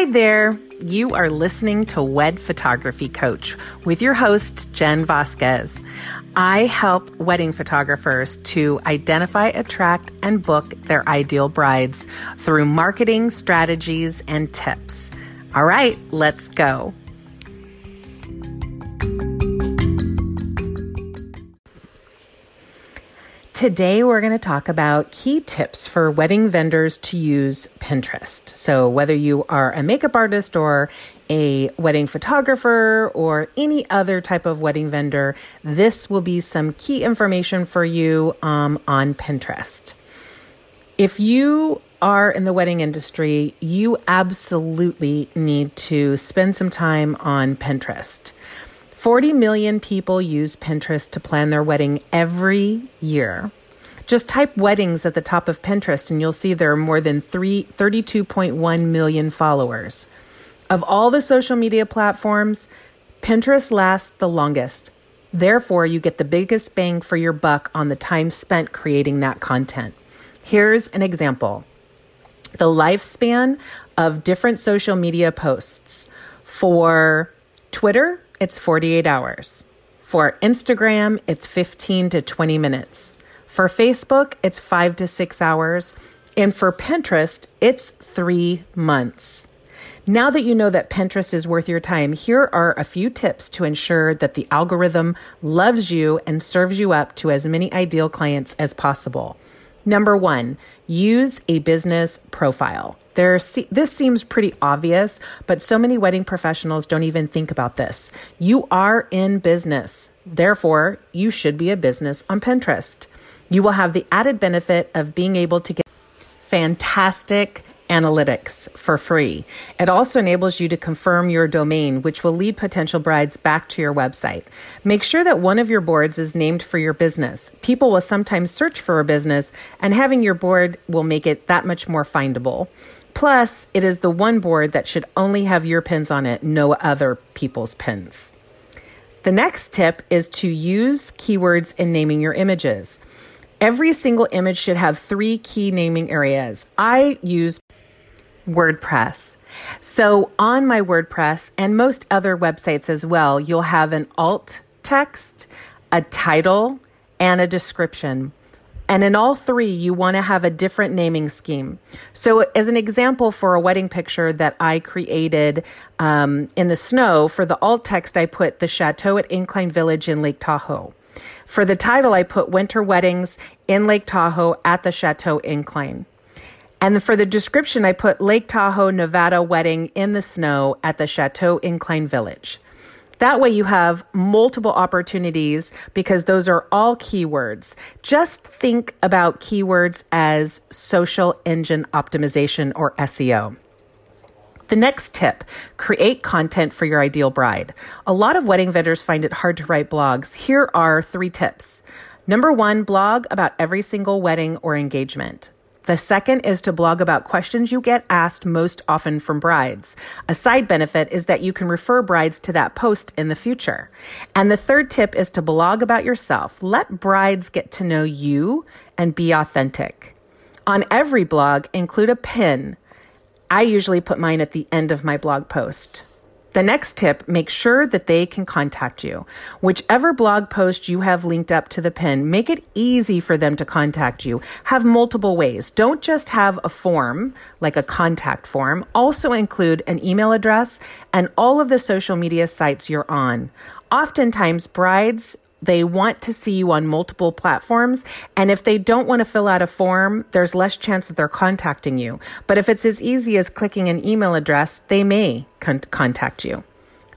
Hi there. You are listening to Wed Photography Coach with your host, Jen Vasquez. I help wedding photographers to identify, attract, and book their ideal brides through marketing strategies and tips. All right, let's go. Today, we're going to talk about key tips for wedding vendors to use Pinterest. So, whether you are a makeup artist or a wedding photographer or any other type of wedding vendor, this will be some key information for you um, on Pinterest. If you are in the wedding industry, you absolutely need to spend some time on Pinterest. 40 million people use Pinterest to plan their wedding every year. Just type weddings at the top of Pinterest and you'll see there are more than 3, 32.1 million followers. Of all the social media platforms, Pinterest lasts the longest. Therefore, you get the biggest bang for your buck on the time spent creating that content. Here's an example the lifespan of different social media posts for Twitter it's 48 hours. For Instagram, it's 15 to 20 minutes. For Facebook, it's five to six hours. And for Pinterest, it's three months. Now that you know that Pinterest is worth your time, here are a few tips to ensure that the algorithm loves you and serves you up to as many ideal clients as possible. Number one, use a business profile. There, this seems pretty obvious, but so many wedding professionals don't even think about this. You are in business. Therefore, you should be a business on Pinterest. You will have the added benefit of being able to get fantastic analytics for free. It also enables you to confirm your domain, which will lead potential brides back to your website. Make sure that one of your boards is named for your business. People will sometimes search for a business, and having your board will make it that much more findable. Plus, it is the one board that should only have your pins on it, no other people's pins. The next tip is to use keywords in naming your images. Every single image should have three key naming areas. I use WordPress. So on my WordPress and most other websites as well, you'll have an alt text, a title, and a description. And in all three, you want to have a different naming scheme. So, as an example for a wedding picture that I created um, in the snow, for the alt text, I put the chateau at Incline Village in Lake Tahoe. For the title, I put Winter Weddings in Lake Tahoe at the Chateau Incline. And for the description, I put Lake Tahoe, Nevada wedding in the snow at the Chateau Incline Village. That way you have multiple opportunities because those are all keywords. Just think about keywords as social engine optimization or SEO. The next tip create content for your ideal bride. A lot of wedding vendors find it hard to write blogs. Here are three tips. Number one, blog about every single wedding or engagement. The second is to blog about questions you get asked most often from brides. A side benefit is that you can refer brides to that post in the future. And the third tip is to blog about yourself. Let brides get to know you and be authentic. On every blog, include a pin. I usually put mine at the end of my blog post. The next tip, make sure that they can contact you. Whichever blog post you have linked up to the pin, make it easy for them to contact you. Have multiple ways. Don't just have a form, like a contact form. Also include an email address and all of the social media sites you're on. Oftentimes, brides they want to see you on multiple platforms. And if they don't want to fill out a form, there's less chance that they're contacting you. But if it's as easy as clicking an email address, they may con- contact you.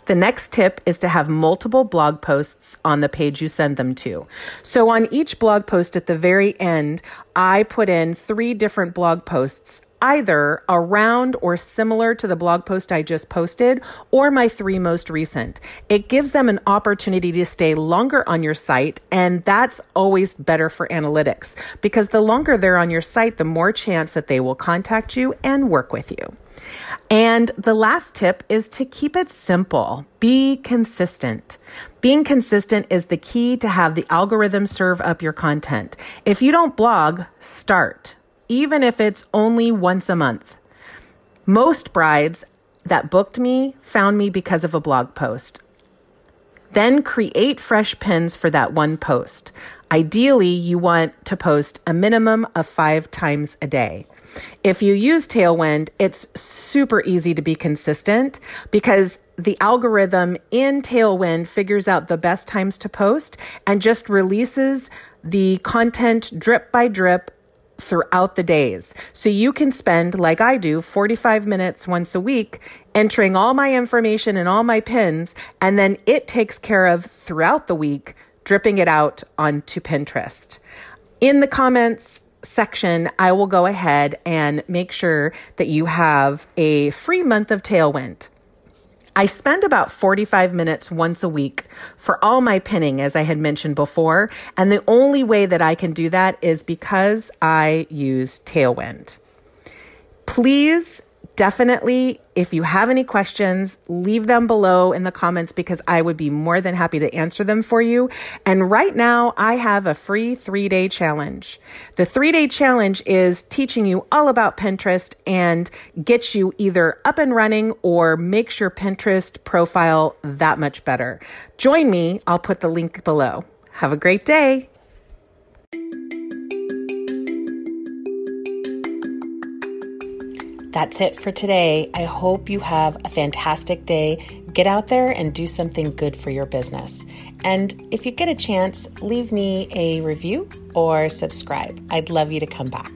The next tip is to have multiple blog posts on the page you send them to. So on each blog post at the very end, I put in three different blog posts either around or similar to the blog post I just posted or my three most recent. It gives them an opportunity to stay longer on your site, and that's always better for analytics because the longer they're on your site, the more chance that they will contact you and work with you. And the last tip is to keep it simple. Be consistent. Being consistent is the key to have the algorithm serve up your content. If you don't blog, start even if it's only once a month. Most brides that booked me found me because of a blog post. Then create fresh pins for that one post. Ideally, you want to post a minimum of five times a day. If you use Tailwind, it's super easy to be consistent because the algorithm in Tailwind figures out the best times to post and just releases the content drip by drip throughout the days. So you can spend, like I do, 45 minutes once a week entering all my information and all my pins, and then it takes care of throughout the week, dripping it out onto Pinterest. In the comments, section, I will go ahead and make sure that you have a free month of Tailwind. I spend about 45 minutes once a week for all my pinning, as I had mentioned before. And the only way that I can do that is because I use Tailwind. Please definitely, if you have any questions, leave them below in the comments because I would be more than happy to answer them for you. And right now, I have a free three day challenge. The three day challenge is teaching you all about Pinterest and gets you either up and running or makes your Pinterest profile that much better. Join me. I'll put the link below. Have a great day. That's it for today. I hope you have a fantastic day. Get out there and do something good for your business. And if you get a chance, leave me a review or subscribe. I'd love you to come back.